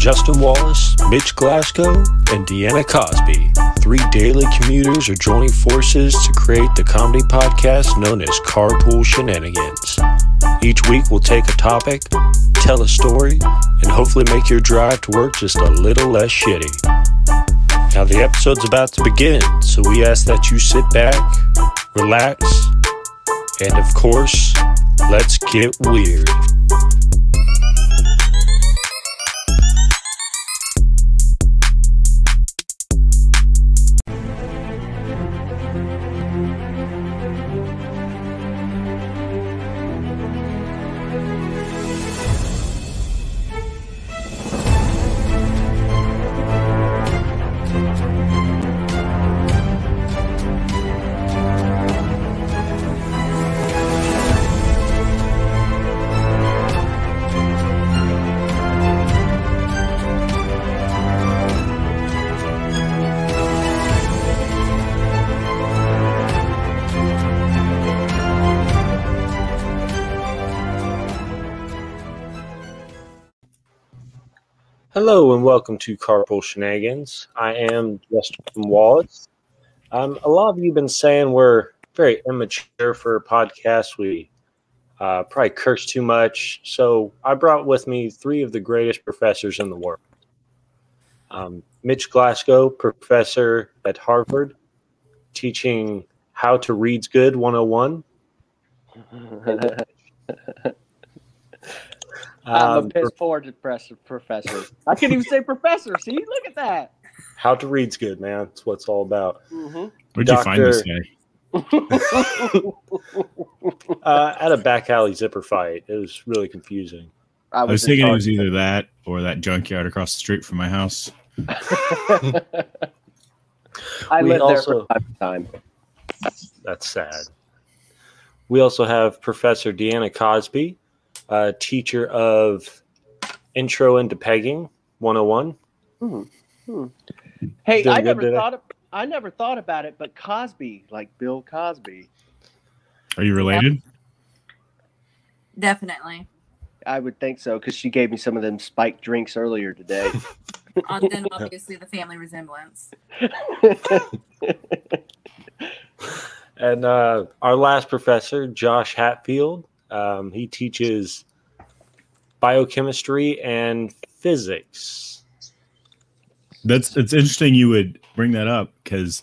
Justin Wallace, Mitch Glasgow, and Deanna Cosby. Three daily commuters are joining forces to create the comedy podcast known as Carpool Shenanigans. Each week we'll take a topic, tell a story, and hopefully make your drive to work just a little less shitty. Now, the episode's about to begin, so we ask that you sit back, relax, and of course, let's get weird. And welcome to Carpool Shenanigans. I am Justin Wallace. Um, a lot of you have been saying we're very immature for a podcast. We uh, probably curse too much. So I brought with me three of the greatest professors in the world. Um, Mitch Glasgow, professor at Harvard, teaching how to read's good 101. I'm a Um, piss poor professor. Professor. I can't even say professor. See, look at that. how to read's good, man. That's what it's all about. hmm Where'd you find this guy? Uh, at a back alley zipper fight. It was really confusing. I I was thinking it was either that or that junkyard across the street from my house. I We lived there for time to time. That's sad. We also have Professor Deanna Cosby, uh, teacher of Intro into Pegging 101. Hey, Doing I never today? thought. Of, I never thought about it, but Cosby, like Bill Cosby, Are you related? Definitely. I would think so because she gave me some of them spiked drinks earlier today. On then obviously the family resemblance. And uh, our last professor, Josh Hatfield, um, he teaches biochemistry and physics. That's it's interesting you would bring that up because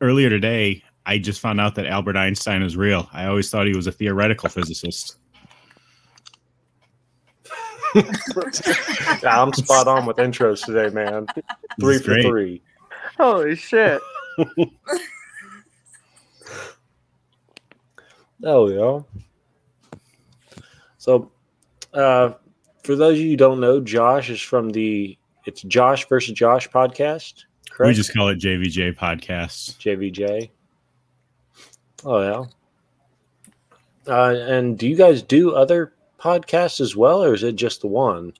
earlier today I just found out that Albert Einstein is real. I always thought he was a theoretical physicist. Yeah, I'm spot on with intros today, man. Three for great. three. Holy shit! Oh yeah. So, uh, for those of you who don't know, Josh is from the it's Josh versus Josh podcast, correct? We just call it JVJ podcast. JVJ. Oh yeah. Uh, and do you guys do other podcasts as well, or is it just the one?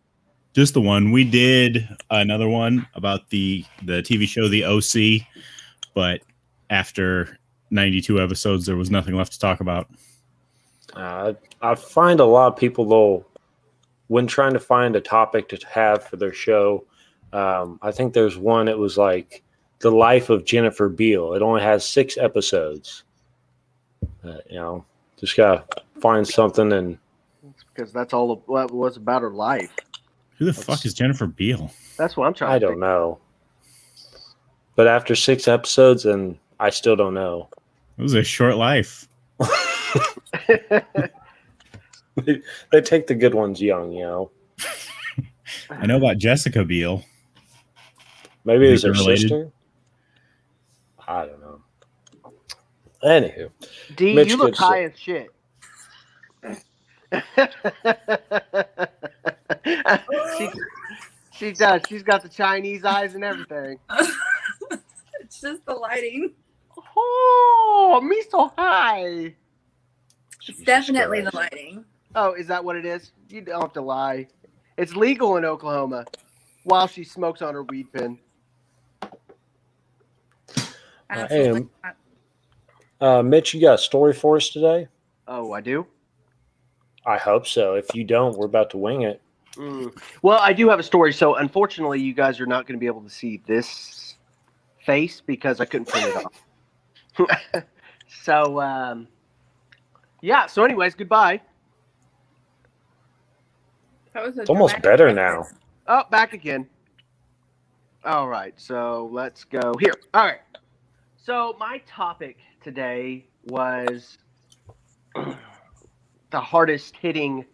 Just the one. We did another one about the the TV show The OC, but after 92 episodes there was nothing left to talk about. Uh, I find a lot of people though, when trying to find a topic to have for their show, um, I think there's one. It was like the life of Jennifer Beal. It only has six episodes. Uh, you know, just gotta find something and Because that's all of what was about her life. Who the That's- fuck is Jennifer Beal? That's what I'm trying. I to don't know. But after six episodes, and I still don't know. It was a short life. know. they take the good ones young, you know. I know about Jessica Biel. Maybe it's her related? sister. I don't know. Anywho, D, Mitch you look high as shit. she, she does. She's got the Chinese eyes and everything. it's just the lighting. Oh, me so high. It's Jesus definitely the lighting. Oh, is that what it is? You don't have to lie. It's legal in Oklahoma while she smokes on her weed pen. Absolutely. am- Uh, Mitch, you got a story for us today? Oh, I do? I hope so. If you don't, we're about to wing it. Mm. Well, I do have a story. So, unfortunately, you guys are not going to be able to see this face because I couldn't print it off. so, um, yeah. So, anyways, goodbye. That was a It's almost better reference. now. Oh, back again. All right. So, let's go here. All right. So, my topic today was the hardest hitting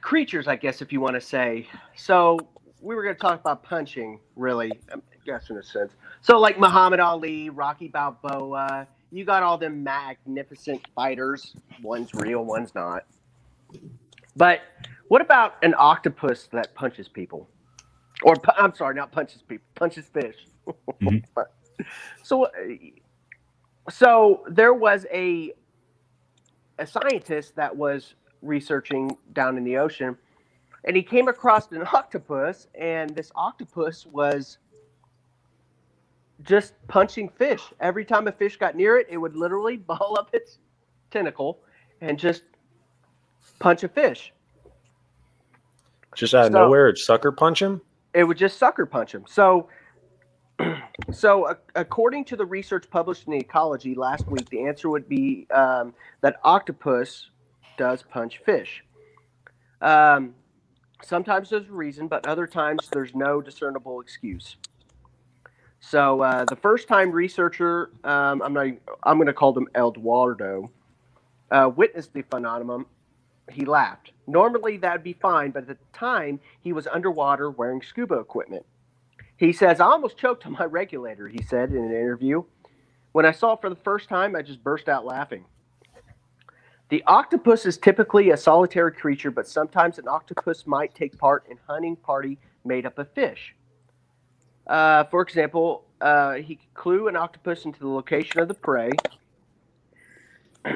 creatures, I guess, if you want to say. So we were going to talk about punching, really, I guess in a sense. So like Muhammad Ali, Rocky Balboa, you got all them magnificent fighters. One's real, one's not. But what about an octopus that punches people? Or I'm sorry, not punches people, punches fish. Mhm. so, uh, so there was a a scientist that was researching down in the ocean and he came across an octopus and this octopus was just punching fish every time a fish got near it it would literally ball up its tentacle and just punch a fish Just out of So- nowhere, it sucker punch him. it would just sucker punch him. So, so uh, according to the research published in the Ecology last week, the answer would be um, that octopus does punch fish. Um, sometimes there's a reason, but other times there's no discernible excuse. So uh, the first time researcher, um, I'm not, I'm going to call them Eduardo, uh, witnessed the phenomenon, he laughed. Normally that'd be fine, but at the time he was underwater wearing scuba equipment. He says, I almost choked on my regulator, he said in an interview. When I saw it for the first time, I just burst out laughing. The octopus is typically a solitary creature, but sometimes an octopus might take part in hunting party made up of fish. Uh, for example, uh, he could clue an octopus into the location of the prey,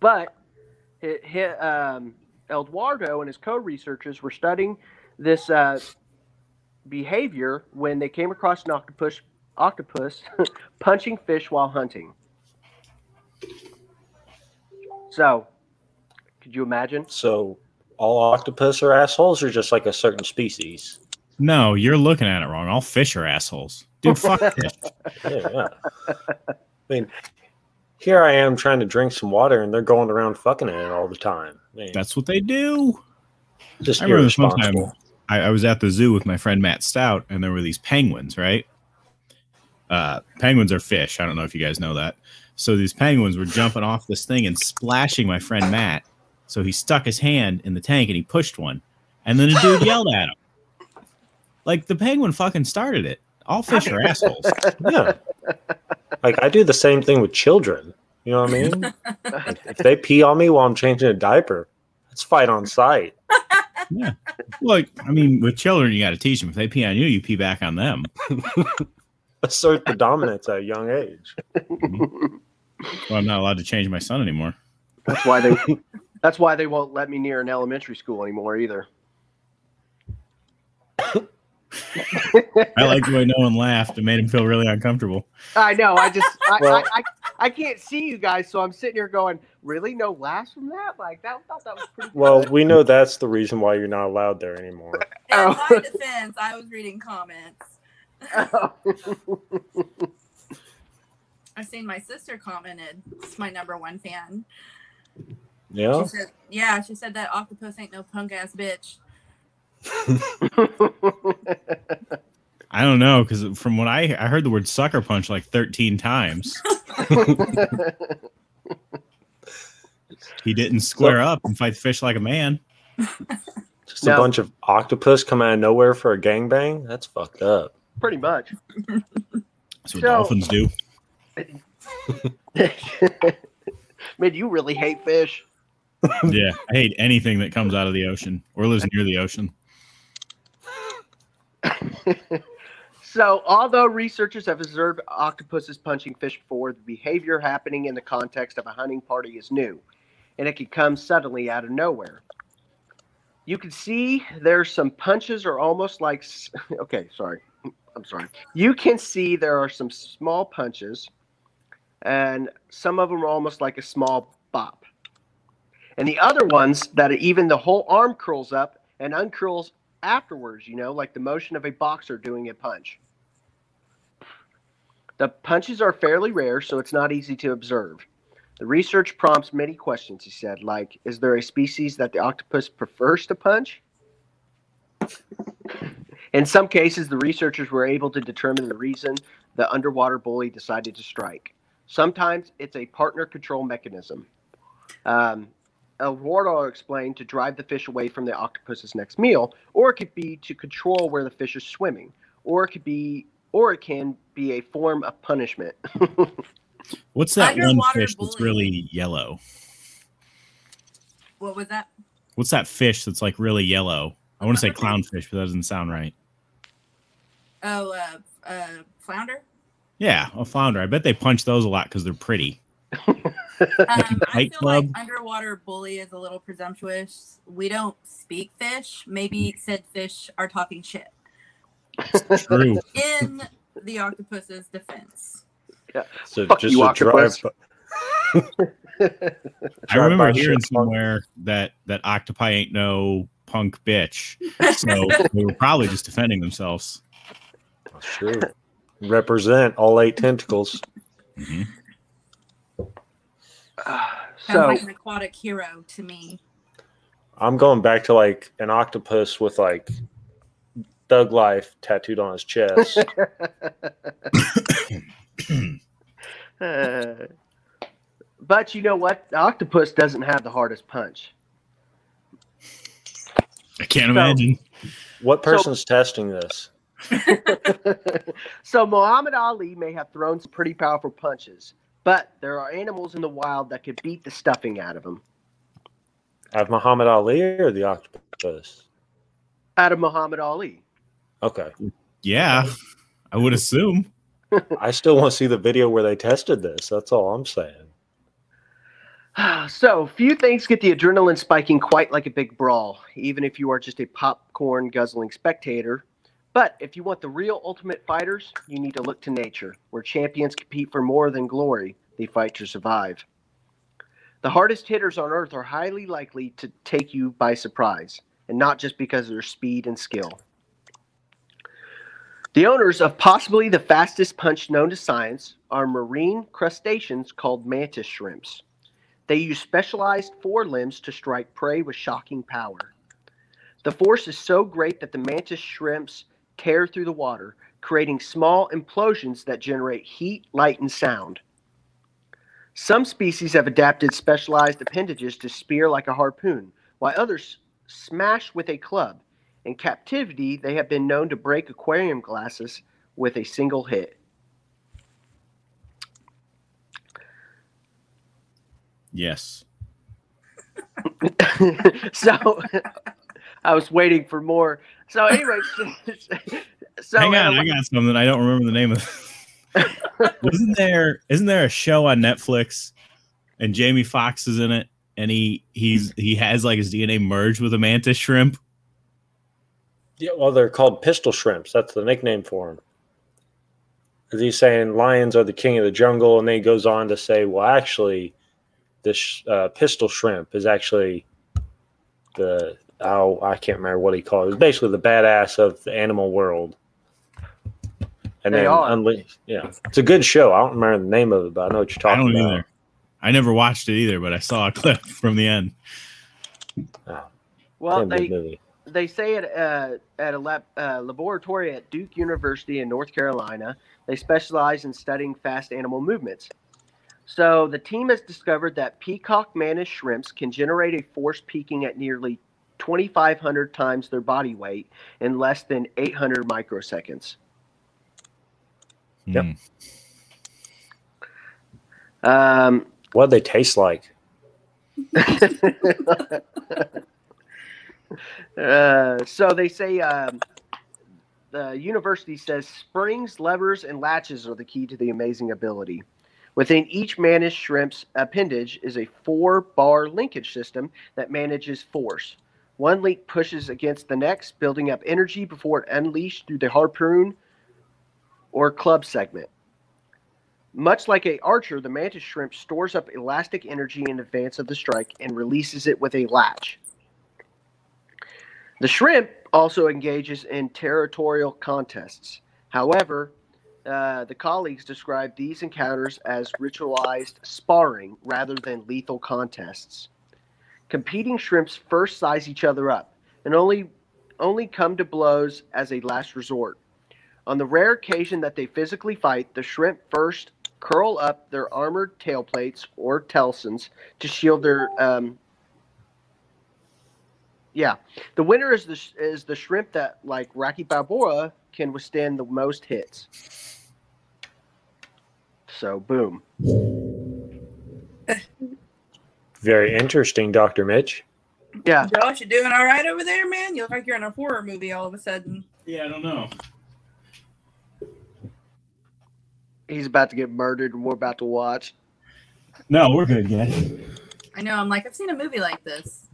but hi hi um, Eduardo and his co-researchers were studying this uh, behavior when they came across an octopus octopus punching fish while hunting. So, could you imagine? So all octopus are assholes, or just like a certain species? No, you're looking at it wrong. All fish are assholes. Dude, fuck fish. Yeah, yeah. I mean, here I am trying to drink some water, and they're going around fucking in it all the time. I mean, That's what they do. just I remember one time. I, I was at the zoo with my friend Matt Stout, and there were these penguins, right? Uh, penguins are fish. I don't know if you guys know that. So these penguins were jumping off this thing and splashing my friend Matt. So he stuck his hand in the tank and he pushed one, and then a dude yelled at him. Like the penguin fucking started it. All fish are assholes. Yeah. Like I do the same thing with children. You know what I mean? Like, if they pee on me while I'm changing a diaper, let's fight on site. Like, I mean, with children, you got to teach them. If they pee on you, you pee back on them. Assert the dominance at a young age. Mm-hmm. Well, I'm not allowed to change my son anymore. That's why they. that's why they won't let me near an elementary school anymore either. I like the way no one laughed. It made him feel really uncomfortable. I know. I just. I, Well- I, I, I can't see you guys, so I'm sitting here going, "Really, no laughs from that? Like that? I thought that was pretty." Well, good." we know that's the reason why you're not allowed there anymore. In Oh. my defense, I was reading comments. I've seen my sister commented. It's my number one fan. Yeah. She said, "Yeah, she said that octopus ain't no punk ass bitch." I don't know because from what I I heard the word sucker punch like 13 times. He didn't square up and fight the fish like a man. Just a bunch of octopus come out of nowhere for a gangbang? That's fucked up. pretty much. That's what So- dolphins do. Man, you really hate fish. Yeah, I hate anything that comes out of the ocean or lives near the ocean. So, although researchers have observed octopuses punching fish before, the behavior happening in the context of a hunting party is new, and it can come suddenly out of nowhere. You can see there's some punches are almost like. Okay, sorry. I'm sorry. You can see there are some small punches, and some of them are almost like a small bop. And the other ones that even the whole arm curls up and uncurls afterwards, you know, like the motion of a boxer doing a punch. The punches are fairly rare, so it's not easy to observe. The research prompts many questions, he said, like Is there a species that the octopus prefers to punch? In some cases, the researchers were able to determine the reason the underwater bully decided to strike. Sometimes it's a partner control mechanism. Um, Eduardo explained to drive the fish away from the octopus's next meal, or it could be to control where the fish is swimming, or it could be, or it can be a form of punishment. What's that one Underwater fish that's really yellow? What was that? What's that fish that's like really yellow? I want to say clownfish, but that doesn't sound right. Oh, uh, uh, flounder. Yeah, a flounder. I bet they punch those a lot because they're pretty. Um, I feel Club. like underwater bully is a little presumptuous. We don't speak fish. Maybe said fish are talking shit. True. In the octopus's defense, Yeah. So Fuck just you, a drive. I remember hearing somewhere that that octopi ain't no punk bitch. So they were probably just defending themselves. That's true. Represent all eight tentacles. Mhm. Uh, sounds so, like an aquatic hero to me. I'm going back to like an octopus with like Thug Life tattooed on his chest. uh, but you know what? The octopus doesn't have the hardest punch. I can't So- imagine. what person's testing this? so Muhammad Ali may have thrown some pretty powerful punches, but there are animals in the wild that could beat the stuffing out of him. Have Muhammad Ali or the octopus? Out of Muhammad Ali. Okay. Yeah, I would assume. I still want to see the video where they tested this. That's all I'm saying. So few things get the adrenaline spiking quite like a big brawl, even if you are just a popcorn guzzling spectator. But if you want the real ultimate fighters, you need to look to nature, where champions compete for more than glory, they fight to survive. The hardest hitters on earth are highly likely to take you by surprise, and not just because of their speed and skill. The owners of possibly the fastest punch known to science are marine crustaceans called mantis shrimps. They use specialized forelimbs to strike prey with shocking power. The force is so great that the mantis shrimps tear through the water, creating small implosions that generate heat, light, and sound. Some species have adapted specialized appendages to spear like a harpoon, while others smash with a club. In captivity, they have been known to break aquarium glasses with a single hit. Yes. so I was waiting for more. So anyway, so Hang on, ele- I got something. I don't remember the name of. isn't there? Isn't there a show on Netflix, and Jamie Foxx is in it, and he he's he has like his DNA merged with a mantis shrimp. Yeah, well, they're called pistol shrimps. That's the nickname for them. Because he's saying lions are the king of the jungle, and then he goes on to say, well, actually, this uh, pistol shrimp is actually the oh, I can't remember what he called it. It's basically the badass of the animal world. And They then are. unleash. Yeah, it's a good show. I don't remember the name of it, but I know what you're talking about. I don't about. either. I never watched it either, but I saw a clip from the end. well, they they say at uh, at a lab, uh, laboratory at Duke University in North Carolina, they specialize in studying fast animal movements. So the team has discovered that peacock mantis shrimps can generate a force peaking at nearly 2,500 times their body weight in less than 800 microseconds. Yep. Hmm. Um, What do they taste like? Uh, so they say um, the university says springs, levers, and latches are the key to the amazing ability. Within each mantis shrimp's appendage is a four bar linkage system that manages force. One link pushes against the next, building up energy before it unleashed through the harpoon or club segment. Much like a archer, the mantis shrimp stores up elastic energy in advance of the strike and releases it with a latch. The shrimp also engages in territorial contests. However, uh, the colleagues describe these encounters as ritualized sparring rather than lethal contests. Competing shrimps first size each other up and only only come to blows as a last resort. On the rare occasion that they physically fight, the shrimp first curl up their armored tail plates or telsons to shield their. Um, yeah, the winner is the is the shrimp that, like Rocky Balboa, can withstand the most hits. So, boom. Very interesting, Doctor Mitch. Yeah, Josh, you doing all right over there, man? You look like you're in a horror movie all of a sudden. Yeah, I don't know. he's about to get murdered, and we're about to watch. No, we're good, guys. I know. I'm like, I've seen a movie like this.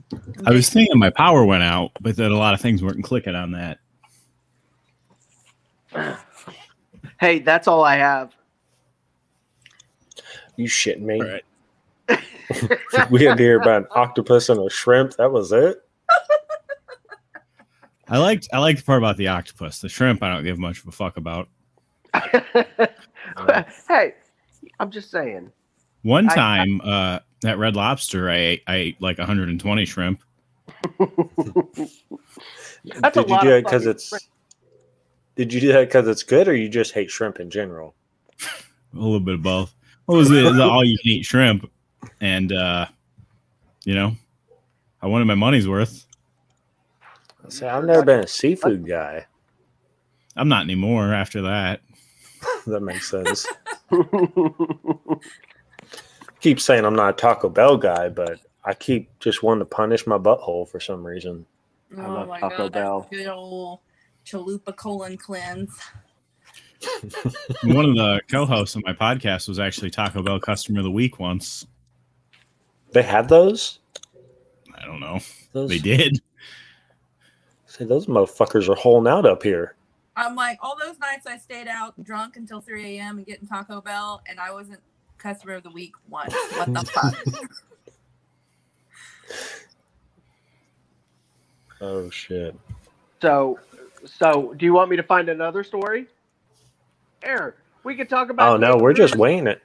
I was thinking my power went out, but that a lot of things weren't clicking on that. Hey, that's all I have. You shitting me? All right. We had to hear about an octopus and a shrimp. That was it. I liked I liked the part about the octopus. The shrimp, I don't give much of a fuck about. hey, I'm just saying. One I- time, uh, at Red Lobster, I ate, I ate like 120 shrimp. That's a did you lot do of it because it's? shrimp. Did you do that because it's good, or you just hate shrimp in general? A little bit of both. What was it? The all you can eat shrimp, and uh, you know, I wanted my money's worth. See, I've never been a seafood guy. I'm not anymore after that. that makes sense. keep saying I'm not a Taco Bell guy, but I keep just wanting to punish my butthole for some reason. I Oh love my Taco god, Bell. that's a good old chalupa colon cleanse. One of the co-hosts of my podcast was actually Taco Bell customer of the week once. They had those. I don't know. Those They did. Say those motherfuckers are holding out up here. I'm like, all those nights I stayed out drunk until 3 a.m. and getting Taco Bell, and I wasn't customer of the week once. What the fuck? Oh shit! so, so do you want me to find another story? Eric, we could talk about. Oh no, we're just weighing it.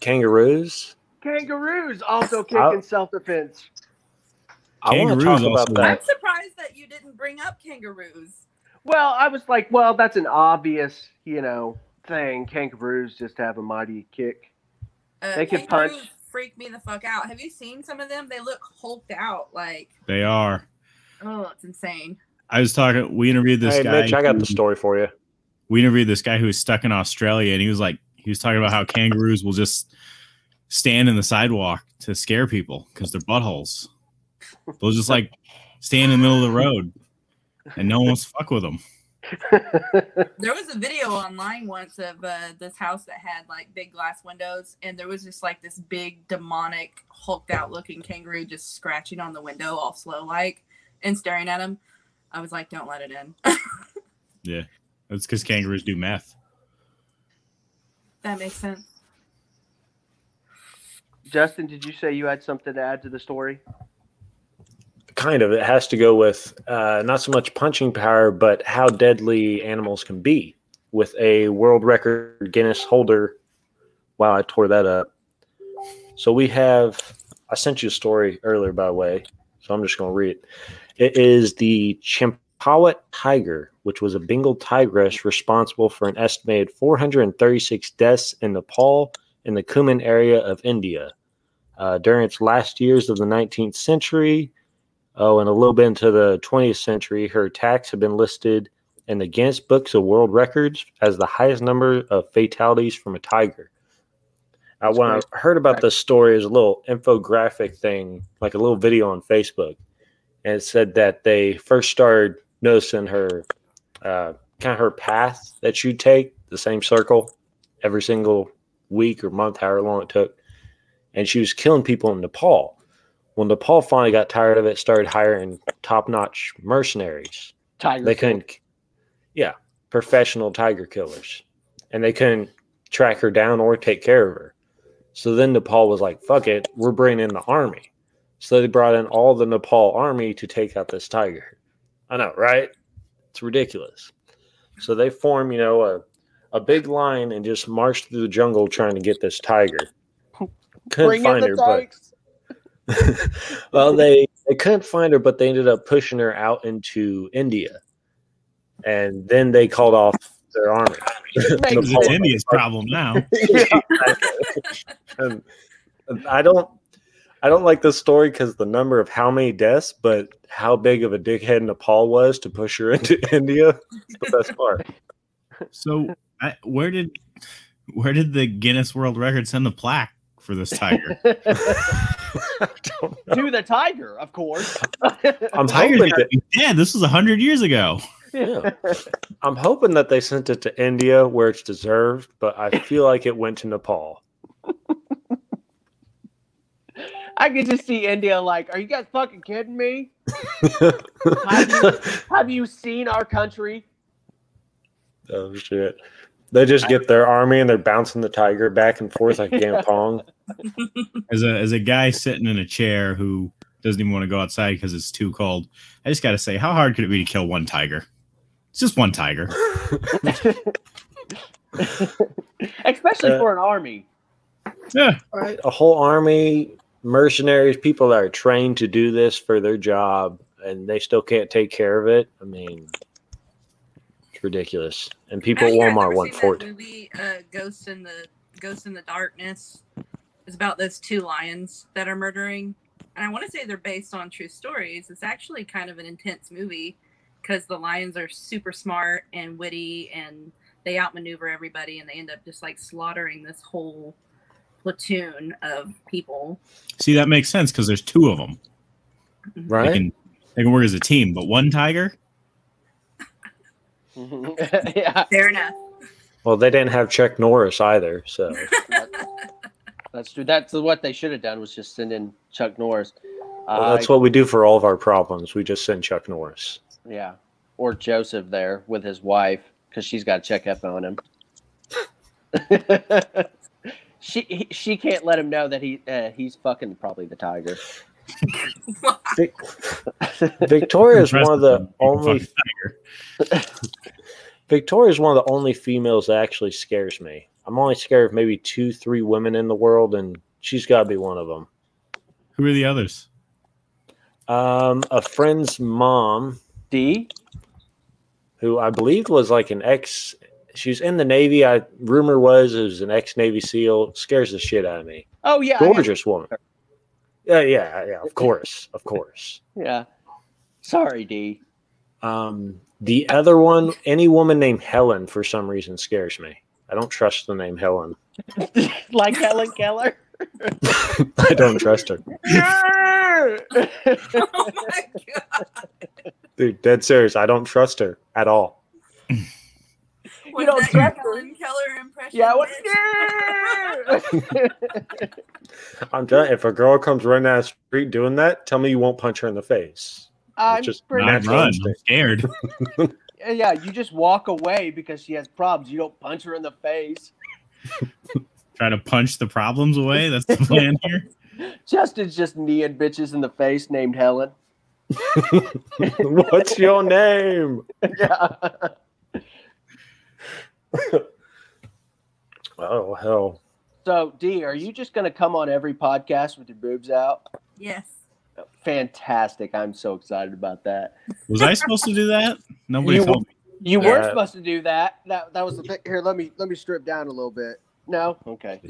Kangaroos. Kangaroos also kick I'll- in self defense. I want to Kangaroos talk about also- that. I'm surprised that you didn't bring up kangaroos. Well, I was like, well, that's an obvious, you know, thing. Kangaroos just have a mighty kick. Uh, They can kangaroos punch. Freak me the fuck out. Have you seen some of them? They look hulked out. Like, They are. oh, it's insane. I was talking. We interviewed this Hey guy. Mitch, I got the story for you. we interviewed this guy who was stuck in Australia, and he was like, he was talking about how kangaroos will just stand in the sidewalk to scare people because they're buttholes. They'll just like stand in the middle of the road, and no one wants to fuck with them. There was a video online once of uh, this house that had like big glass windows, and there was just like this big demonic, hulked out looking kangaroo just scratching on the window, all slow like, and staring at him. I was like, "Don't let it in." Yeah, that's because kangaroos do meth. that makes sense. Justin, did you say you had something to add to the story? Kind of. It has to go with uh, not so much punching power, but how deadly animals can be. With a world record Guinness holder. Wow, I tore that up. So we have. I sent you a story earlier, by the way. So I'm just going to read it. It is the Champawat tiger, which was a Bengal tigress responsible for an estimated 436 deaths in Nepal in the Kumaon area of India. Uh, during its last years of the 19th century, oh, and a little bit into the 20th century, her attacks have been listed in the Guinness Books of World Records as the highest number of fatalities from a tiger. That's when. I heard about this story, is a little infographic thing, like a little video on Facebook, and it said that they first started noticing her, uh, kind of her path that you take, the same circle, every single week or month, however long it took, and she was killing people in Nepal. When Nepal finally got tired of it, started hiring top-notch mercenaries. Tiger. They couldn't, yeah, professional tiger killers, and they couldn't track her down or take care of her. So then Nepal was like, "Fuck it, we're bringing in the army." So they brought in all the Nepal army to take out this tiger. I know, right? It's ridiculous. So they form, you know, a a big line and just march through the jungle trying to get this tiger. Couldn't Bring in find the her, but well, they they couldn't find her, but they ended up pushing her out into India, and then they called off their army. It's India's problem now. and and um, um, I don't I don't like this story because the number of how many deaths, but how big of a dickhead Nepal was to push her into India. is the best part. So, I, where did where did the Guinness World Record send the plaque for this tiger? I don't know. to the tiger, of course. I'm Tiger's hoping that to be dead. This was hundred years ago. yeah. I'm hoping that they sent it to India where it's deserved, but I feel like it went to Nepal. I could just see India like, are you guys fucking kidding me? Have you, have you seen our country? oh shit. They just get their army and they're bouncing the tiger back and forth like a game of pong. As a as a guy sitting in a chair who doesn't even want to go outside because it's too cold, I just got to say, how hard could it be to kill one tiger? It's just one tiger. Especially Uh, for an army. Yeah, Right. A whole army, mercenaries, people that are trained to do this for their job, and they still can't take care of it. I mean, it's ridiculous. And people at Have you guys Walmart ever want seen for that it. movie, uh, Ghost in the Ghost in the Darkness. It's about those two lions that are murdering, and I want to say they're based on true stories. It's actually kind of an intense movie because the lions are super smart and witty, and they outmaneuver everybody, and they end up just like slaughtering this whole platoon of people. see that makes sense because there's two of them. They Right? can they can work as a team, but one tiger. yeah, Fair enough. Well, they didn't have Chuck Norris either, so that's true. That's what they should have done was just send in Chuck Norris. well, Uh, that's what we do for all of our problems. We just send Chuck Norris. yeah, or Joseph there with his wife because she's got to check up on him. she he, she can't let him know that he uh, he's fucking probably the tiger. Vic- Victoria is one of the only Victoria is one of the only females that actually scares me. I'm only scared of maybe two, three women in the world, and she's got to be one of them. Who are the others? Um, a friend's mom, D. who I believe was like an ex, she's in the Navy. I rumor was it was an ex Navy SEAL. Scares the shit out of me. Oh yeah, Gorgeous woman. Yeah, yeah, yeah. Of course, of course. yeah. Sorry, D. Um, the other one, any woman named Helen, for some reason, scares me. I don't trust the name Helen. like Helen Keller. I don't trust her, oh my god! dude. Dead serious. I don't trust her at all. Was don't that her? Helen Keller impression? yeah. What? bitch? I'm telling. If a girl comes running down the street doing that, tell me you won't punch her in the face. I'm just pretty Not run. I'm scared. Yeah, you just walk away because she has problems. You don't punch her in the face. Try to punch the problems away. That's the plan here. Justin's just kneeing bitches in the face named Helen. What's your name? Yeah. Oh hell. So, D, are you just going to come on every podcast with your boobs out? Yes. Fantastic. I'm so excited about that. Was I supposed to do that? Nobody You- told me. You were Yeah. supposed to do that. That that was the thing. Here, let me let me strip down a little bit. No? Okay.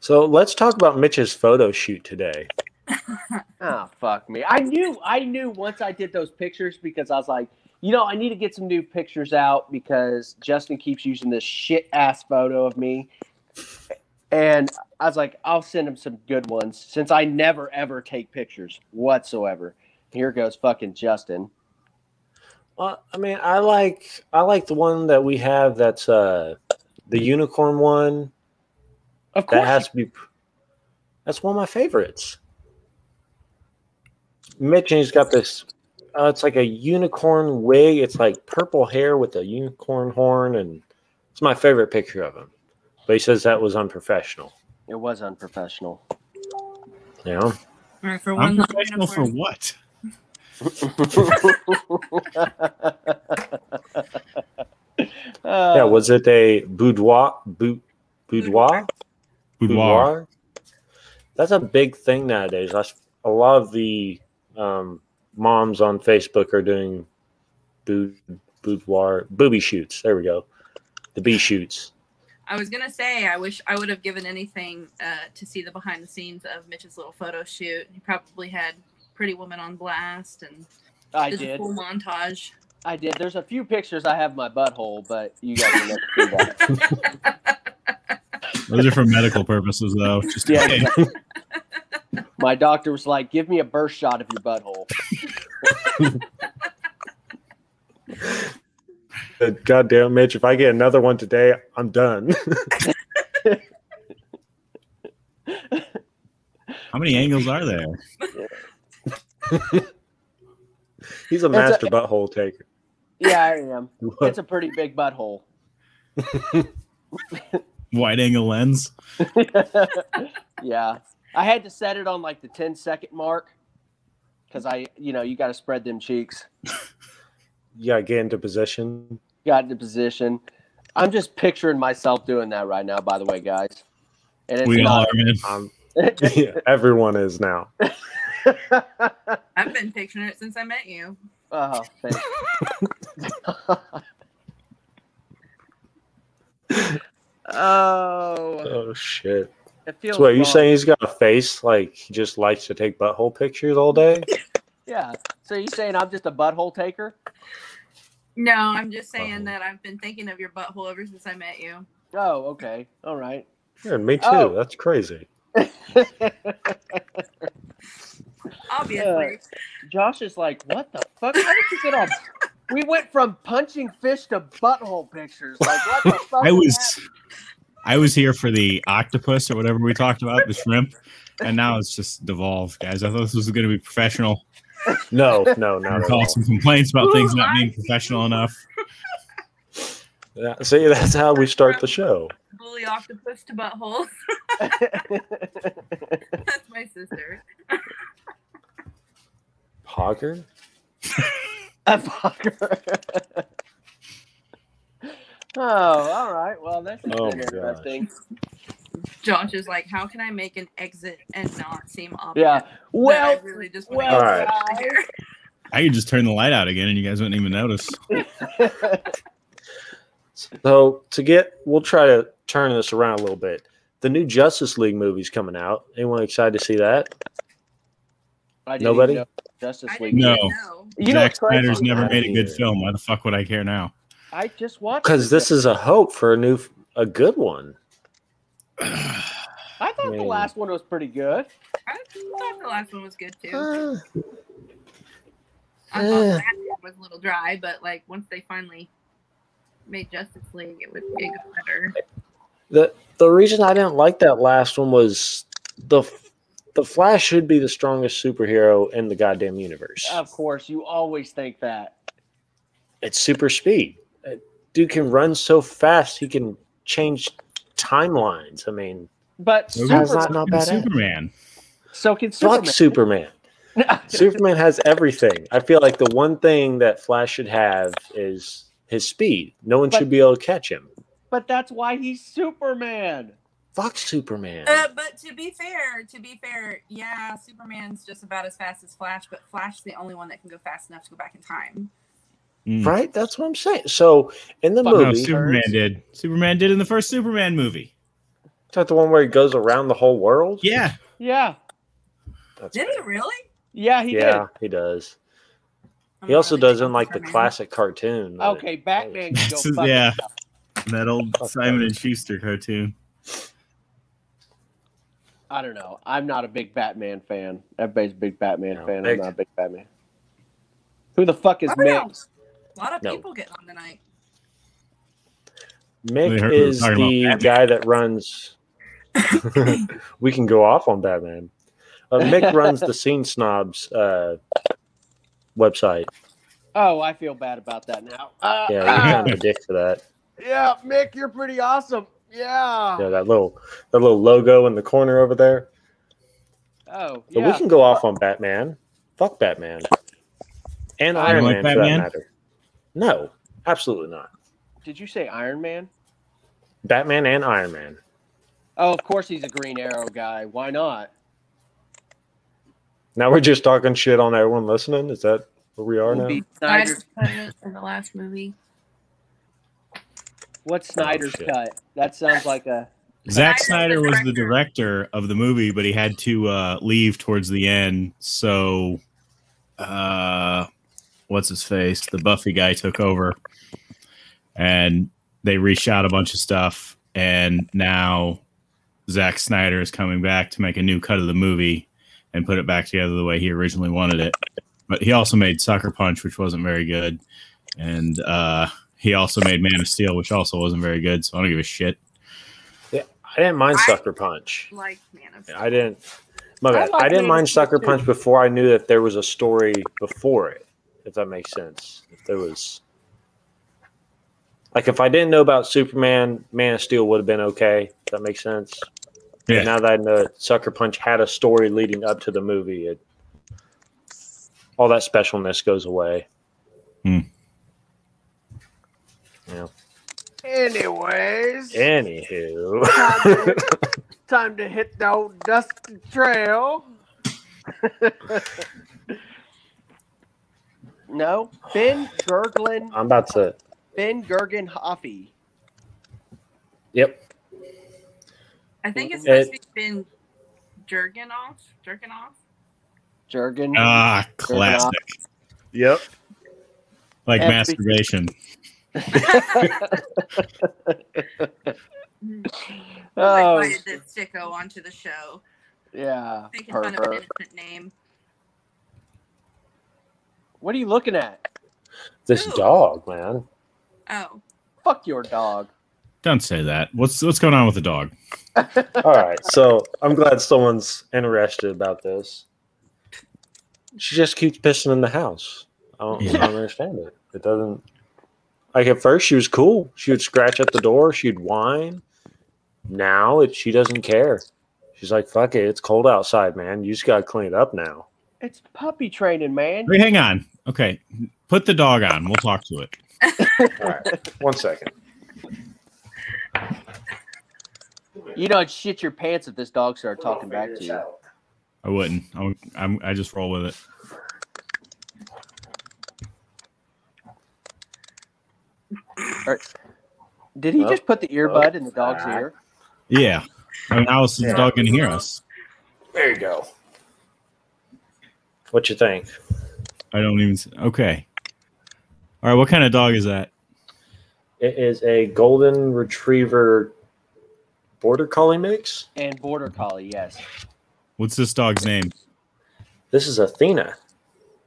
So let's talk about Mitch's photo shoot today. Oh fuck me. I knew I knew once I did those pictures because I was like, you know, I need to get some new pictures out because Justin keeps using this shit ass photo of me. And I was like, I'll send him some good ones since I never ever take pictures whatsoever. Here goes fucking Justin. Well, I mean, I like I like the one that we have. That's uh the unicorn one. Of course. That has to be. That's one of my favorites. Mitch, and he's got this. Uh, it's like a unicorn wig. It's like purple hair with a unicorn horn, and It's my favorite picture of him. But he says that was unprofessional. It was unprofessional. Yeah. All right, for one Unprofessional for what? Uh, yeah, was it a boudoir? Bou- boudoir? Boudoir. That's a big thing nowadays. That's a lot of the um, moms on Facebook are doing bou- boudoir booby shoots. There we go. The bee shoots. I was gonna say I wish I would have given anything uh, to see the behind the scenes of Mitch's little photo shoot. He probably had Pretty Woman on blast and I did a did. full montage. I did. There's a few pictures I have my butthole, but you guys will never see that. Those are for medical purposes, though. Just Yeah, case. My doctor was like, "Give me a burst shot of your butthole." But goddamn, Mitch, if I get another one today, I'm done. How many angles are there? He's a It's a- master butthole taker. Yeah, I am. It's a pretty big butthole. Wide angle lens. yeah, I had to set it on like the 10 second mark because I, you know, you got to spread them cheeks. You gotta get into position. Got into position. I'm just picturing myself doing that right now. By the way, guys, and it's We all not. are, man. Um, yeah, everyone is now. I've been picturing it since I met you. oh, thanks. oh, Oh shit! It feels. So what, you wrong. saying he's got a face like he just likes to take butthole pictures all day? Yeah. So you saying I'm just a butthole taker? No, I'm just saying Butthole. that I've been thinking of your butthole ever since I met you. Oh, okay. All right. Yeah, me too. Oh. That's crazy. Obviously. Uh, Josh is like, what the fuck? How did you get on? We went from punching fish to butthole pictures. Like, what the fuck? I is was, I was here for the octopus or whatever we talked about, the shrimp, and now it's just devolved, guys. I thought this was going to be professional. No, no, not I've at some complaints about Ooh, things not being professional enough. Yeah, see, that's how we start the show. Bully octopus to butthole. happening? That's my sister. Hogger? A fucker. oh, all right. Well, that's has Oh been my interesting. Josh is like, how can I make an exit and not seem obvious? Yeah. That I Well, really just well, All right. guys. I could just turn the light out again, and you guys wouldn't even notice. So to get, we'll try to turn this around a little bit. The new Justice League movie's coming out. Anyone excited to see that? I didn't Nobody? know Justice I League. didn't No. even know. You Zack? Snyder's never made a good Yeah. film. Why the fuck would I care now? I just watched Because this is a hope for a new, a good one. I thought the last one was pretty good. I thought the last one was good too. Uh, I thought eh. that was a little dry, but like once they finally made Justice League, it would it better. the the reason I didn't like that last one was the the Flash should be the strongest superhero in the goddamn universe. Of course, you always think that. It's super speed. Dude can run so fast he can change timelines. I mean, But Superman, that not Fucking badass? Superman. so can Superman. fuck Superman. Superman. Superman has everything. I feel like the one thing that Flash should have is his speed. No one But- should be able to catch him. but that's why he's Superman. Fuck Superman. Uh, but to be fair, to be fair, yeah, Superman's just about as fast as Flash, but Flash is the only one that can go fast enough to go back in time. Mm. right? That's what I'm saying. So in the Fuck No, movie, Superman did. Superman did in the first Superman movie. is that the one where he goes around the whole world? Yeah. Yeah, That's Did he really? yeah, he yeah, he does. I'm He also really does in like the classic cartoon. did. Okay, Batman can is- yeah. That old Simon and Schuster cartoon. I don't know. I'm not a big Batman fan. Everybody's a big Batman No, fan. Mick. I'm not a big Batman. Who the fuck is no. Mick? A lot of No. people getting on tonight. We Mick heard we were is the guy that runs. we can go off on Batman. Uh, Mick runs the Scene Snobs uh, website. Oh, I feel bad about that now. Uh, Yeah, you're kind of a dick for that. Yeah, Mick, you're pretty awesome. Yeah. Yeah, that little that little logo in the corner over there. Oh, But we can go off on Batman. Fuck Batman. And Iron like Man for that matter. No, absolutely not. Did you say Iron Man? Batman and Iron Man. Oh, of course he's a Green Arrow guy. Why not? Now we're just talking shit on everyone listening. Is that where we are Will now? be Snyder's, just put in the last movie. what's Snyder's shit. cut? That sounds like a. Zack Snyder was the director. director of the movie, but he had to uh, leave towards the end. So, uh, what's his face? The Buffy guy took over, and they reshot a bunch of stuff. And now Zack Snyder is coming back to make a new cut of the movie and put it back together the way he originally wanted it. But he also made Sucker Punch, which wasn't very good, and uh, he also made Man of Steel, which also wasn't very good. So I don't give a shit. Yeah, I didn't mind Sucker Punch. Like Man of Steel. I didn't. My I bad. like I, didn't Man mind Sucker. Punch before I knew that there was a story before it. If that makes sense. If there was, like, if I didn't know about Superman, Man of Steel would have been okay. If that makes sense. But Yeah. Now that I know that Sucker Punch had a story leading up to the movie, it all that specialness goes away. Hmm. Yeah. Anyways, Anywho, time, to, time to hit the old dusty trail. no, Ben Gerglin, I'm about to. Ben Gergen Hoffy. Yep. I think it's It- supposed to be been jerking off. Jerking off. Jurgen. Ah, classic. Yep. Like FBC. masturbation. oh, I invited this sicko onto the show, yeah. making fun of an innocent name. What are you looking at? This Ooh. dog, man. Oh, Fuck your dog. Don't say that. What's what's going on with the dog? All right, so I'm glad someone's interested about this. She just keeps pissing in the house. I don't, I don't understand it. It doesn't. Like at first, she was cool. She would scratch at the door. She'd whine. Now it, she doesn't care. She's like, "Fuck it, it's cold outside, man. You just gotta clean it up now." It's puppy training, man. Wait, hang on. Okay, put the dog on. We'll talk to it. All right, one second. You know, I'd shit your pants if this dog started talking back to you. I wouldn't. I, would- I'm, I just roll with it. Did he Oh. just put the earbud in the dog's Ah. ear? Yeah. I mean, how else is the dog going to hear us? There you go. What you think? I don't even. Okay. All right. What kind of dog is that? It is a golden retriever border collie mix. And border collie, yes. What's this dog's name? This is Athena.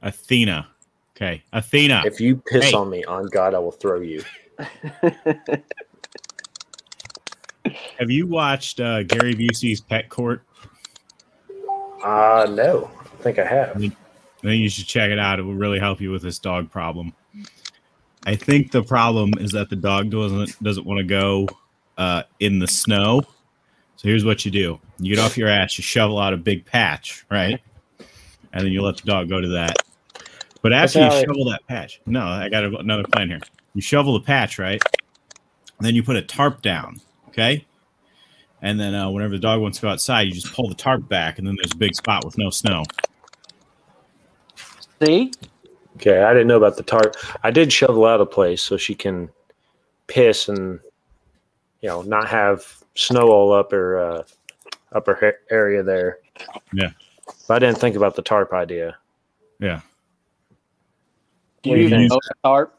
Athena. Okay, Athena. If you piss Hey. on me, on God, I will throw you. Have you watched uh, Gary Busey's Pet Court? Uh no. I think I have. I think you should check it out. It will really help you with this dog problem. I think the problem is that the dog doesn't doesn't want to go uh, in the snow. So here's what you do: you get off your ass, you shovel out a big patch, right, and then you let the dog go to that. But after you shovel that patch, no, I got another plan here. You shovel the patch, right? And then you put a tarp down, okay? And then uh, whenever the dog wants to go outside, you just pull the tarp back, and then there's a big spot with no snow. See? Okay, I didn't know about the tarp. I did shovel out a place so she can piss and you know not have snow all up her uh, upper ha- area there. Yeah. But I didn't think about the tarp idea. Yeah. Do you you even think? know the tarp?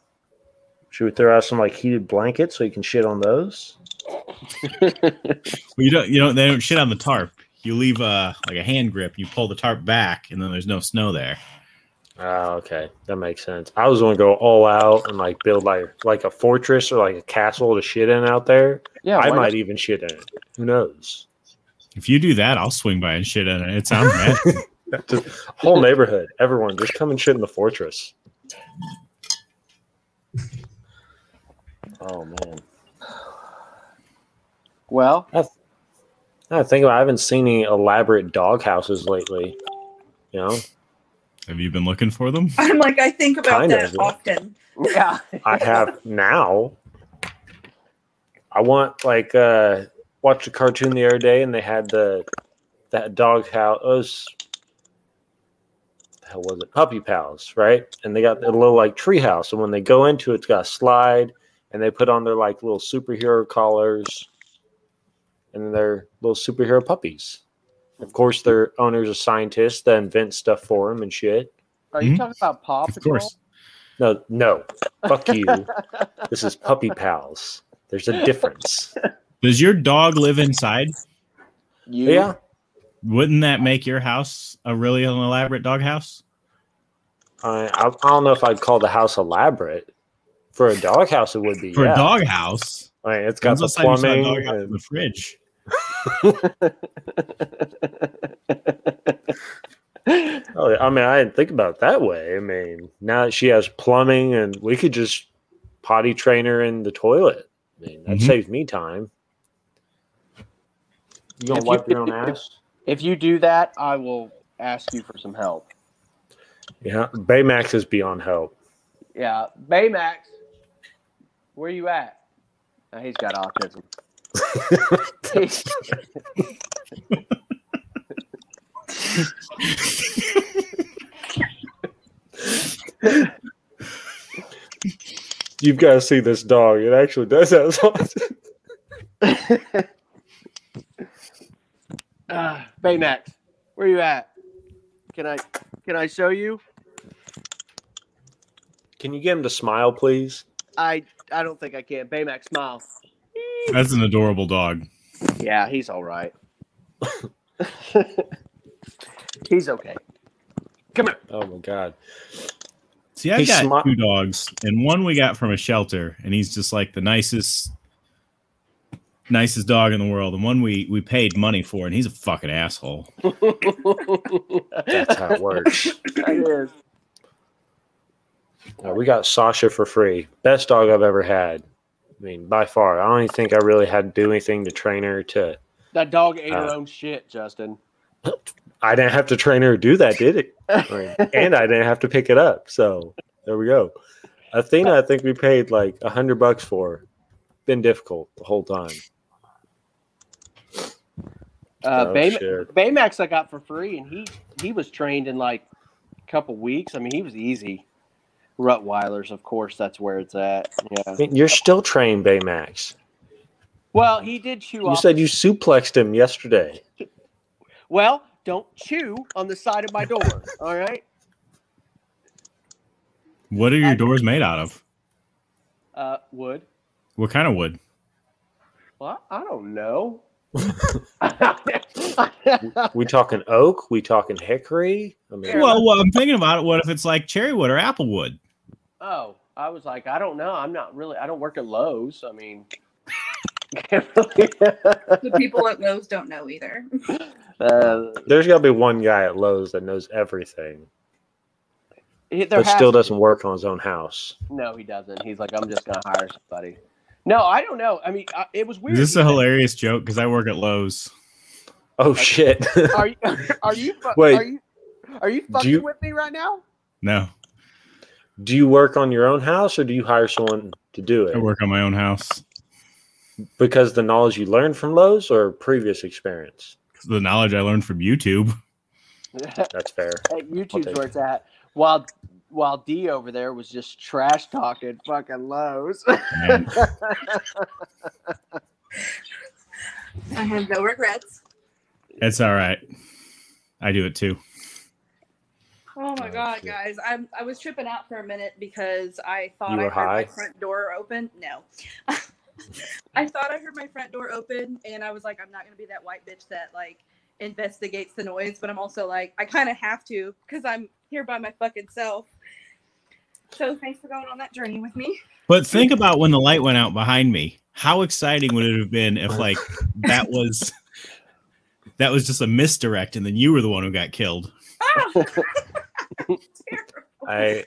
Should we throw out some like heated blankets so you can shit on those? Well, you don't. You don't. They don't shit on the tarp. You leave uh like a hand grip. You pull the tarp back, and then there's no snow there. Oh, okay, that makes sense. I was going to go all out and like build like like a fortress or like a castle to shit in out there. Yeah, I might not? even shit in it. Who knows? If you do that, I'll swing by and shit in it. It sounds bad. Just whole neighborhood, everyone, just come and shit in the fortress. Oh man, Well, I think about. I haven't seen any elaborate dog houses lately. You know, Have you been looking for them? I'm like, I think about Kind that of. often. yeah. I have now. I want like uh watched a cartoon the other day and they had the that dog house it was the hell was it puppy pals right and they got a little like tree house and when they go into it, it's got a slide and they put on their like little superhero collars and they're little superhero puppies of course their owner's a scientist that invents stuff for them and shit Are you Mhm. talking about Paw Of course. no no fuck you this is puppy pals there's a difference Does your dog live inside? You? yeah Wouldn't that make your house a really elaborate dog house? I, I I don't know if I'd call the house elaborate. For a dog house, it would be. For yeah. a dog house, I mean, it's got when's the last time you saw a plumbing. dog house in and- the fridge. oh, yeah, I mean, I didn't think about it that way. I mean, now that she has plumbing, and we could just potty train her in the toilet. I mean, that Mhm. saves me time. You gonna If you- wipe your own ass? If you do that, I will ask you for some help. Yeah, Baymax is beyond help. Yeah, Baymax, where you at? Uh, he's got autism. You've got to see this dog. It actually does have autism. uh, Baymax, where are you at? Can I can I show you? Can you get him to smile, please? I I don't think I can. Baymax, smile. That's an adorable dog. Yeah, he's all right. he's okay. Come here. Oh my god. See, I He's got smart. two dogs, and one we got from a shelter, and he's just like the nicest, nicest dog in the world. And one we we paid money for, and he's a fucking asshole. That's how it works. It is. Uh, we got Sasha for free. Best dog I've ever had. I mean, by far. I don't even think I really had to do anything to train her to. That dog ate her Uh, own shit, Justin. I didn't have to train her to do that, did it? I mean, and I didn't have to pick it up. So there we go. Athena, I think we paid like a hundred bucks for. Been difficult the whole time. Uh, Oh, Bay- Baymax I got for free, and he he was trained in like a couple weeks. I mean, he was easy. Rottweilers, of course, that's where it's at. I mean, you're still trained, Baymax. Well, he did chew You off. said you suplexed him yesterday. well, don't chew on the side of my door. all right. What are your I- doors made out of? Uh, wood. What kind of wood? Well, I don't know. We talking oak? We talking hickory? I mean, Well, well, I'm thinking about it. What if it's like cherry wood or apple wood? Oh, I was like, I don't know. I'm not really. I don't work at Lowe's. I mean. The people at Lowe's don't know either. uh, there's got to be one guy at Lowe's that knows everything, there but still to doesn't work on his own house. No, he doesn't. He's like, I'm just gonna hire somebody. No, I don't know. I mean, I, it was weird. Is this He a said- hilarious joke? Because I work at Lowe's. Oh shit! Are you? Are you? fu- Wait. Are you? Are you fucking you- with me right now? No, do you work on your own house or do you hire someone to do it? I work on my own house. Because the knowledge you learned from Lowe's or previous experience? The knowledge I learned from YouTube. That's fair. Hey, YouTube's where it's at. While while D over there was just trash talking fucking Lowe's. I have no regrets. it's all right. I do it too. Oh my Oh, god, shit. guys! I'm I was tripping out for a minute because I thought I were heard high? my front door open. No, I thought I heard my front door open, and I was like, I'm not gonna be that white bitch that like investigates the noise, but I'm also like, I kind of have to because I'm here by my fucking self. So thanks for going on that journey with me. But think about when the light went out behind me. How exciting would it have been if like that was that was just a misdirect and then you were the one who got killed? Terrible. I,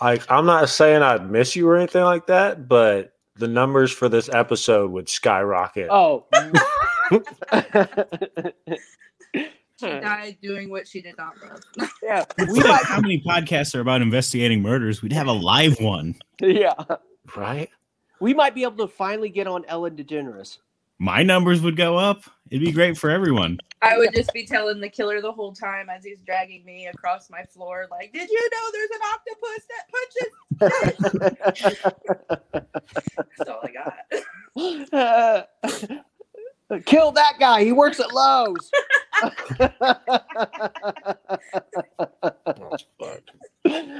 I, I'm not saying I'd miss you or anything like that, but the numbers for this episode would skyrocket. Oh. She died doing what she did not love. yeah. We We might, how many podcasts are about investigating murders? We'd have a live one. yeah. Right? We might be able to finally get on Ellen DeGeneres. My numbers would go up. It'd be great for everyone. I would just be telling the killer the whole time as he's dragging me across my floor, like, "Did you know there's an octopus that punches?" That's all I got. Kill that guy. He works at Lowe's.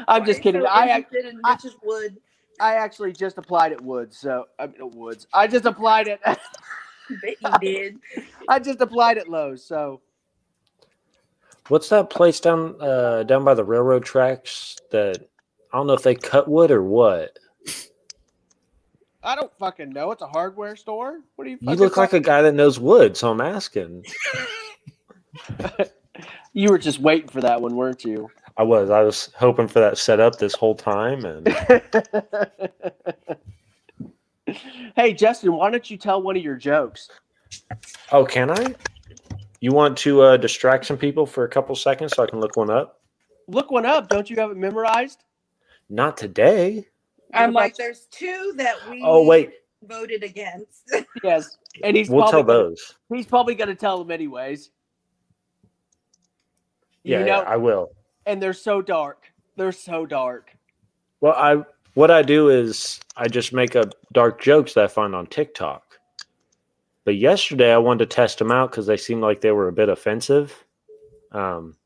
I'm just kidding. So I, ac- interested in I- wood. I actually just applied at Woods. So I mean, Woods. I just applied it. Bet did. I just applied at Lowe's. So What's that place down uh, down by the railroad tracks that I don't know if they cut wood or what? I don't fucking know. It's a hardware store. What do you? You look like a guy that knows wood, so I'm asking. You were just waiting for that one, weren't you? I was. I was hoping for that setup this whole time, and hey, Justin, why don't you tell one of your jokes? Oh, can I? You want to uh, distract some people for a couple seconds so I can look one up? Look one up. Don't you have it memorized? Not today. I'm like, there's two that we Oh wait, voted against. Yes, and he's we'll probably tell gonna, those. he's probably going to tell them anyways. Yeah, you yeah, know, I will. and they're so dark. They're so dark. Well, I what I do is I just make up dark jokes that I find on TikTok. But yesterday I wanted to test them out because they seemed like they were a bit offensive. Um,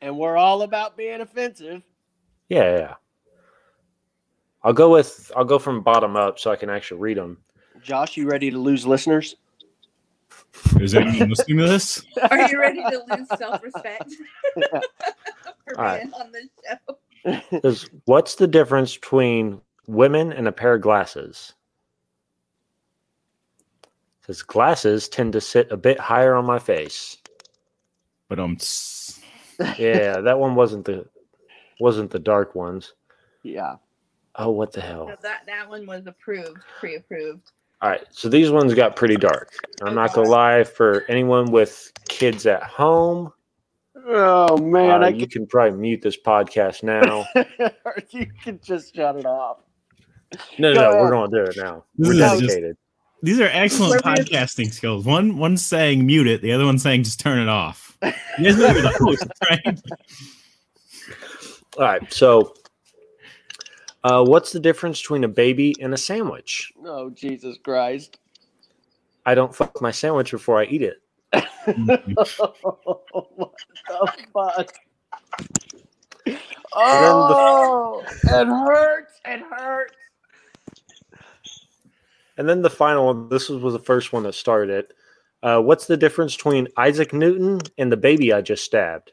And we're all about being offensive. yeah, yeah. I'll go with I'll go from bottom up so I can actually read them. Josh, you ready to lose listeners? Is anyone listening to this? Are you ready to lose self-respect for All right. being on this show? Says, what's the difference between women and a pair of glasses? Says glasses tend to sit a bit higher on my face. But um, Yeah, that one wasn't the wasn't the dark ones. Yeah. Oh, what the hell? No, that that one was approved, pre-approved. All right, so these ones got pretty dark. I'm not gonna lie. For anyone with kids at home, Oh man, uh, I you can probably mute this podcast now. can, you can just shut it off. No, Go no, no we're going to do it now. We're dedicated. These are excellent podcasting skills. One one's saying mute it, the other one's saying just turn it off. You guys know you're the host, right? All right, so uh, what's the difference between a baby and a sandwich? Oh Jesus Christ! I don't fuck my sandwich before I eat it. what the fuck? Oh, it hurts! It hurts! And then the final one. This was, was the first one that started it. Uh, what's the difference between Isaac Newton and the baby I just stabbed?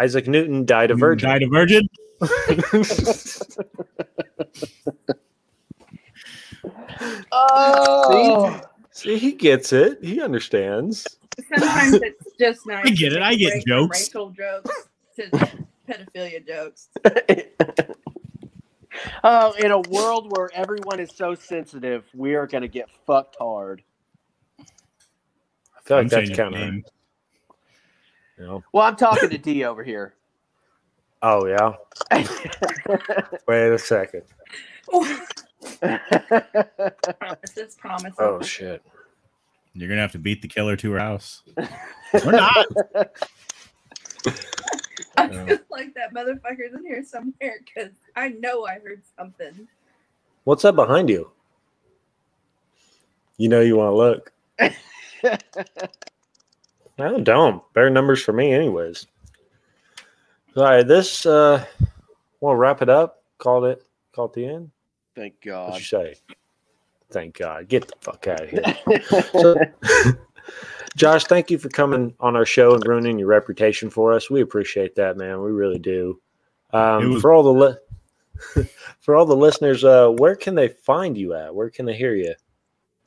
Isaac Newton died a virgin. Died a virgin. Oh, See, he gets it. He understands. Sometimes it's just nice. I get it, I get jokes. Racial jokes to pedophilia jokes. Oh! In a world where everyone is so sensitive, we are gonna get fucked hard. I feel like I'm that's kind of. You know. Well, I'm talking to D over here. Oh yeah. Wait a second. promises, promises. Oh shit. You're gonna have to beat the killer to her house. Or not. I feel like that motherfucker's in here somewhere because I know I heard something. What's up behind you? You know you want to look. No, don't. Better numbers for me, anyways. All right, this uh, we'll wrap it up. Called it. Called the end. Thank God. What'd God. you say? Thank God. Get the fuck out of here. So, Josh, thank you for coming on our show and ruining your reputation for us. We appreciate that, man. We really do. Um, was- for all the li- for all the listeners, uh, where can they find you at? Where can they hear you?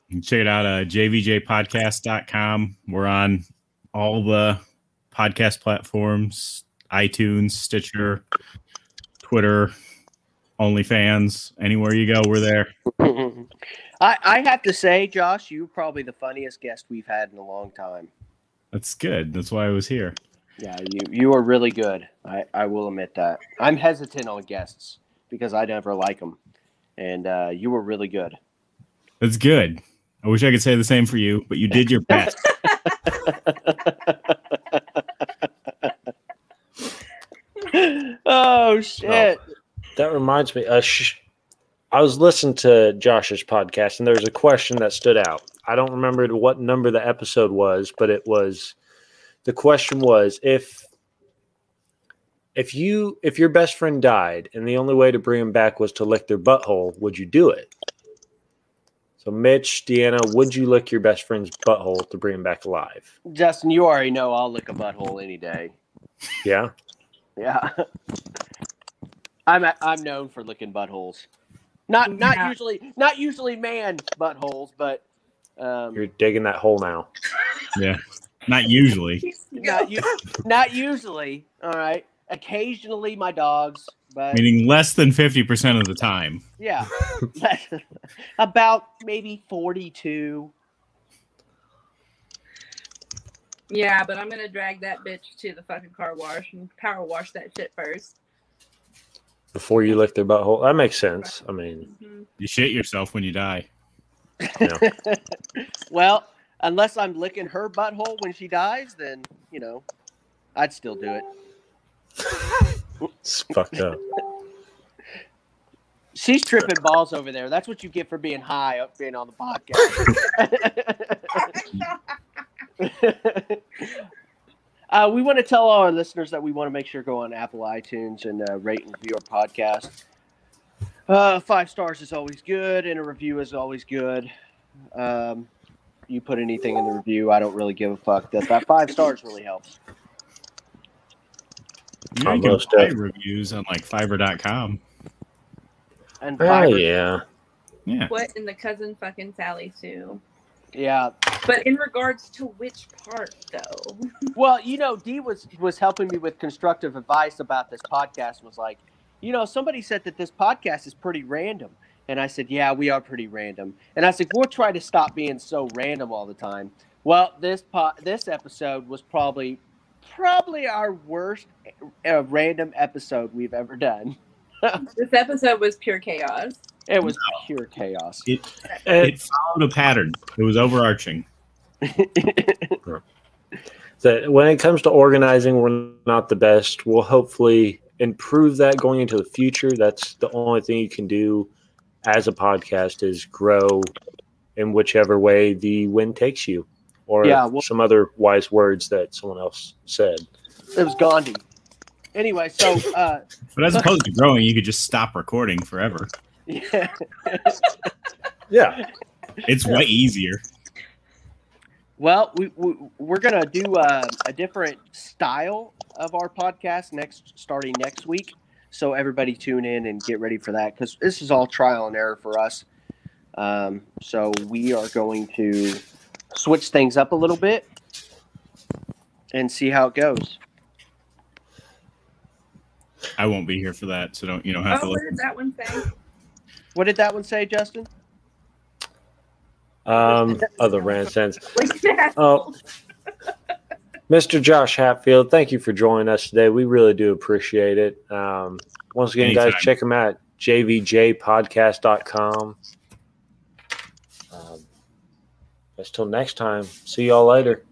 You can check it out uh jvjpodcast.com. We're on all the podcast platforms, iTunes, Stitcher, Twitter, OnlyFans, anywhere you go, we're there. I, I have to say, Josh, you're probably the funniest guest we've had in a long time. That's good. That's why I was here. Yeah, you you are really good. I, I will admit that. I'm hesitant on guests because I never like them, and uh, you were really good. That's good. I wish I could say the same for you, but you did your best. oh shit! That reminds me. Uh, sh- I was listening to Josh's podcast, and there was a question that stood out. I don't remember what number the episode was, but it was the question was if if you if your best friend died and the only way to bring him back was to lick their butthole, would you do it? So, Mitch, Deanna, would you lick your best friend's butthole to bring him back alive? Justin, you already know I'll lick a butthole any day. Yeah. Yeah, I'm I'm known for licking buttholes. Not not Yeah. usually not usually man buttholes, but um, You're digging that hole now. yeah. Not usually. not, u- not usually. All right, occasionally my dogs, but Meaning less than 50% of the time. yeah, about maybe forty-two. Yeah, but I'm gonna drag that bitch to the fucking car wash and power wash that shit first. Before you lick their butthole. That makes sense. I mean, Mhm. You shit yourself when you die. you know, Well, unless I'm licking her butthole when she dies, then you know, I'd still do it. it's fucked up. She's tripping balls over there. That's what you get for being high, up being on the podcast. uh, we want to tell all our listeners that we want to make sure to go on Apple iTunes and uh, rate and review our podcast. Uh, five stars is always good, and a review is always good. Um, you put anything in the review, I don't really give a fuck. That that five stars really helps. You, you can Almost buy dead. reviews on like fiverr.com. And Oh yeah. Yeah. What in the cousin fucking Sally Sue? yeah, But in regards to which part though? Well, you know, Dee was was helping me with constructive advice about this podcast. and Was like, you know, somebody said that this podcast is pretty random, and I said, yeah, we are pretty random. And I said, we'll try to stop being so random all the time. Well, this po- this episode was probably probably our worst uh, random episode we've ever done. This episode was pure chaos. It was pure chaos. It, And it followed a pattern. It was overarching. that when it comes to organizing, we're not the best. We'll hopefully improve that going into the future. That's the only thing you can do as a podcast is grow in whichever way the wind takes you, or Yeah, well- some other wise words that someone else said. It was Gandhi. Anyway, so uh, But as opposed to growing, you could just stop recording forever. yeah. Yeah, It's way easier. Well, we, we we're gonna do uh, a different style of our podcast next, starting next week. So everybody tune in and get ready for that because this is all trial and error for us. Um, so we are going to switch things up a little bit and see how it goes. I won't be here for that, so don't you don't have Oh, to what listen. did that one say? What did that one say, Justin? Um, other rant sense. Oh, Mr. Josh Hatfield, thank you for joining us today. We really do appreciate it. Um, once again, guys, check him out jvjpodcast.com. Um, guys, till next time, see y'all later.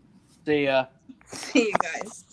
See ya. See you guys.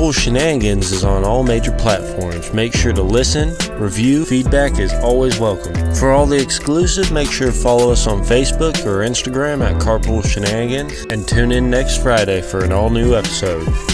Carpool Shenanigans is on all major platforms. Make sure to listen, review, feedback is always welcome. For all the exclusive, make sure to follow us on Facebook or Instagram at Carpool Shenanigans and tune in next Friday for an all new episode.